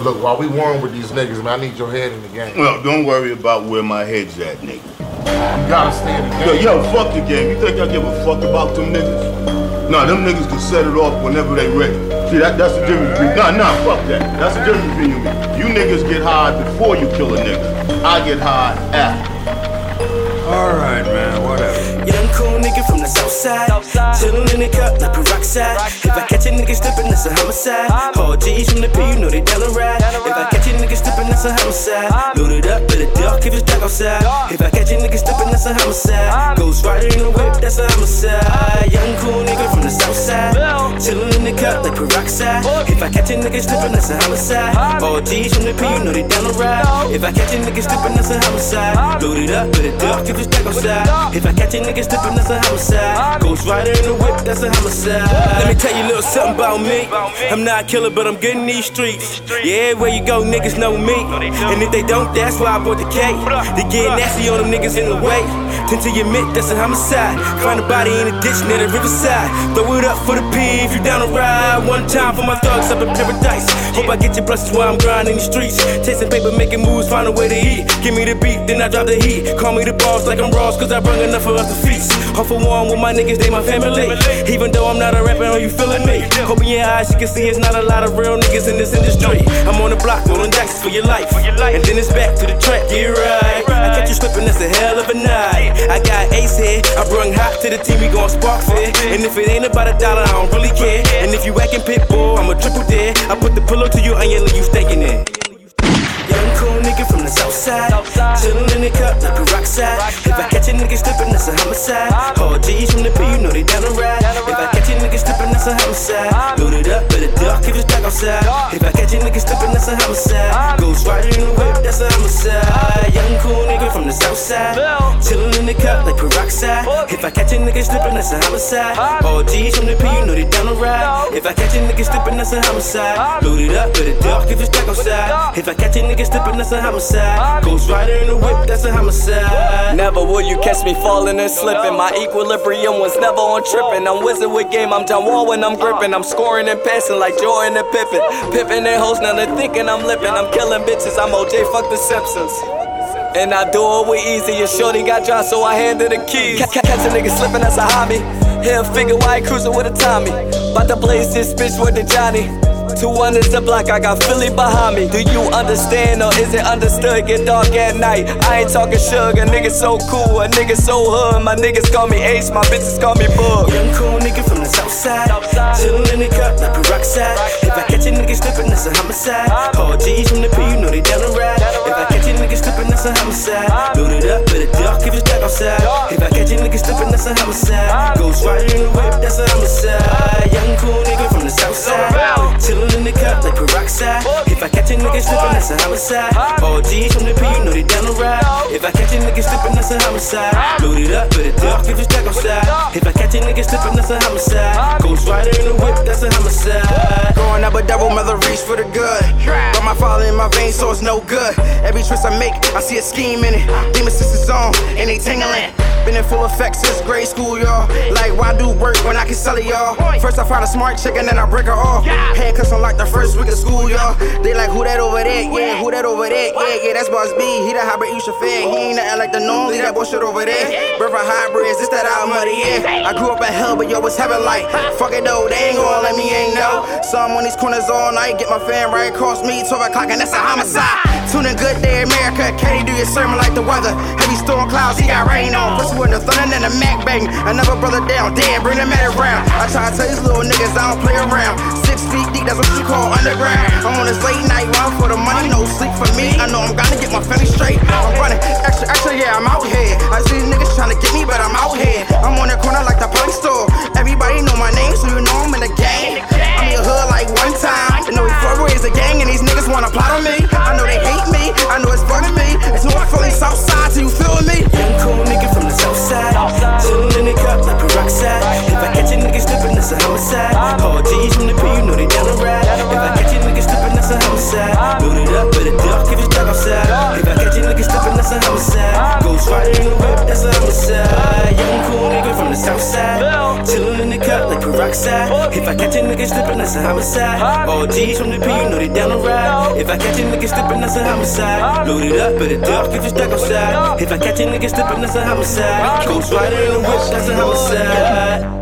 Look, while we warm with these niggas, man, I need your head in the game. Well, don't worry about where my head's at, nigga. You gotta stay in the Yo, game. yo, fuck the game. You think I give a fuck about them niggas? Nah, them niggas can set it off whenever they ready. See, that, that's the difference between, nah, nah, fuck that. That's the difference between you and me. You niggas get high before you kill a nigga. I get high after. Alright, man, whatever. Young cool nigga from the south side. Chillin' in the cup like peroxide. If I catch a nigga slippin', that's a homicide. All G's from the P, you know they down the ride. If I catch a nigga slippin', that's a homicide. Loaded up with a duck if it's dark outside. If I catch a nigga slippin', that's a homicide. Ghost rider in the whip, that's a homicide. Young cool nigga from the south side. Chillin' in the cup like peroxide. If I catch a nigga slippin', that's a homicide. All G's from the P, you know they down the ride. If I catch a nigga slippin', that's a homicide. Loaded up with a duck if it's dark outside. If I catch a nigga slippin', that's a homicide. Ghost rider in the whip, that's a homicide. Let me tell you a little something about me. I'm not a killer, but I'm good in these streets. Yeah, where you go, niggas know me. And if they don't, that's why I bought the K. They get nasty on them niggas in the way. Tend to admit that's a homicide. Find a body in a ditch near the riverside. Throw it up for the P if you down to ride. One time for my thugs up in paradise. Hope I get your blessings while I'm grinding the streets. Chasing paper, making moves, find a way to eat. Give me the beat, then I drop the heat. Call me the boss like I'm Ross, cause I bring enough for us to feast. Off for one with my niggas, they my family. Even though I'm not a rapper, are you feeling me? Open your eyes, you can see it's not a lot of real niggas in this industry. I'm on the block, rolling dice for your life. And then it's back to the track, get right. I catch you slipping, that's a hell of a night. I got ace here, I brung hot to the team, we gon' spark fit. And if it ain't about a dollar, I don't really care. And if you acting pit bull, I'm a triple dare. I put the pillow to you and you staking it. Chillin' in the cup like peroxide. If I catch a nigga slippin', that's a homicide. All G's from the P, you know they down the ride. If I catch a nigga slippin', that's a homicide. Loaded up with a duck if it's dark outside. If I catch a nigga slippin', that's a homicide. Ghost rider in the whip, that's a homicide. Young cool nigga from the south side. Chillin' in the cup like peroxide. If I catch a nigga slippin', that's a homicide. All G's from the P, you know they down the ride. If I catch a nigga slippin', that's a homicide. Loaded up with a duck if it's dark outside. If I catch a nigga slippin', that's a homicide. Ghost rider in the whip, that's a homicide. Never will you catch me falling and slipping. My equilibrium was never on tripping. I'm wizard with game, I'm John Wall when I'm gripping. I'm scoring and passing like Jordan and Pippen. Pippen and hoes, now they're thinking I'm lipping. I'm killing bitches, I'm OJ, fuck the Simpsons. And I do it with easy. Your shorty got dropped, so I handed the keys. Ca- Catch a nigga slipping, that's a hobby. Here, figure why he cruising with a Tommy. Bout to blaze this bitch with the Johnny. Two hundreds the block, I got Philly behind me. Do you understand or is it understood? Get dark at night. I ain't talking sugar, nigga so cool, a nigga so hood. My niggas call me Ace, my bitches call me Bug. Young cool nigga from the south side. Chillin' in the cup like peroxide. If I catch a nigga slippin', that's a homicide. All G's from the P, you know they down the ride. If I that's a homicide. it up a duck if it's dark outside. If I catch a nigga slippin', that's a homicide. Ghost rider in the whip, that's a homicide. Nigga slippin', that's a homicide. All G's from the P, you know they down the ride. If I catch a nigga slippin', that's a homicide. Loaded up with a duck if it's dark outside. If I catch a nigga slippin', that's a homicide. Ghost rider in the whip, that's a homicide. Growing up a devil, mother reach for the good. But my father in my veins, so it's no good. Every twist I make, I see a scheme in it. Demon sisters on. Been in full effect since grade school, y'all. Like, why do work when I can sell it, y'all? First I find a smart chick and then I break her off. Handcuffs like the first week of school, y'all. They like, who that over there? Yeah, who that over there? Yeah, yeah, that's Boss B. He the hybrid you should fed. He ain't nothing like the norm. Leave that bullshit over there. Birth of hybrids, this that out muddy, yeah. I grew up in hell, but yo, it's heaven like. Fuck it though, they ain't gonna let me ain't Some on these corners all night, get my fan right across me, 12 o'clock, and that's a homicide. Tune in Good Day America, Katie, do your sermon like the weather. Heavy storm clouds, he got rain on. First one, the thunder, then the Mac bang. Another brother down, damn, bring the mat around. I try to tell these little niggas I don't play around. Six feet deep, that's what you call underground. I'm on this late night run for the money, no sleep for me. I know I'm gonna get my family straight. Like peroxide. If I catch a nigga slippin', that's a homicide. All G's from the P, you know they down the ride. If I catch a nigga slipping, that's a homicide. Load it up, better duck if you stuck outside. If I catch a nigga slipping, that's a homicide. Ghost rider in the whip, that's a homicide.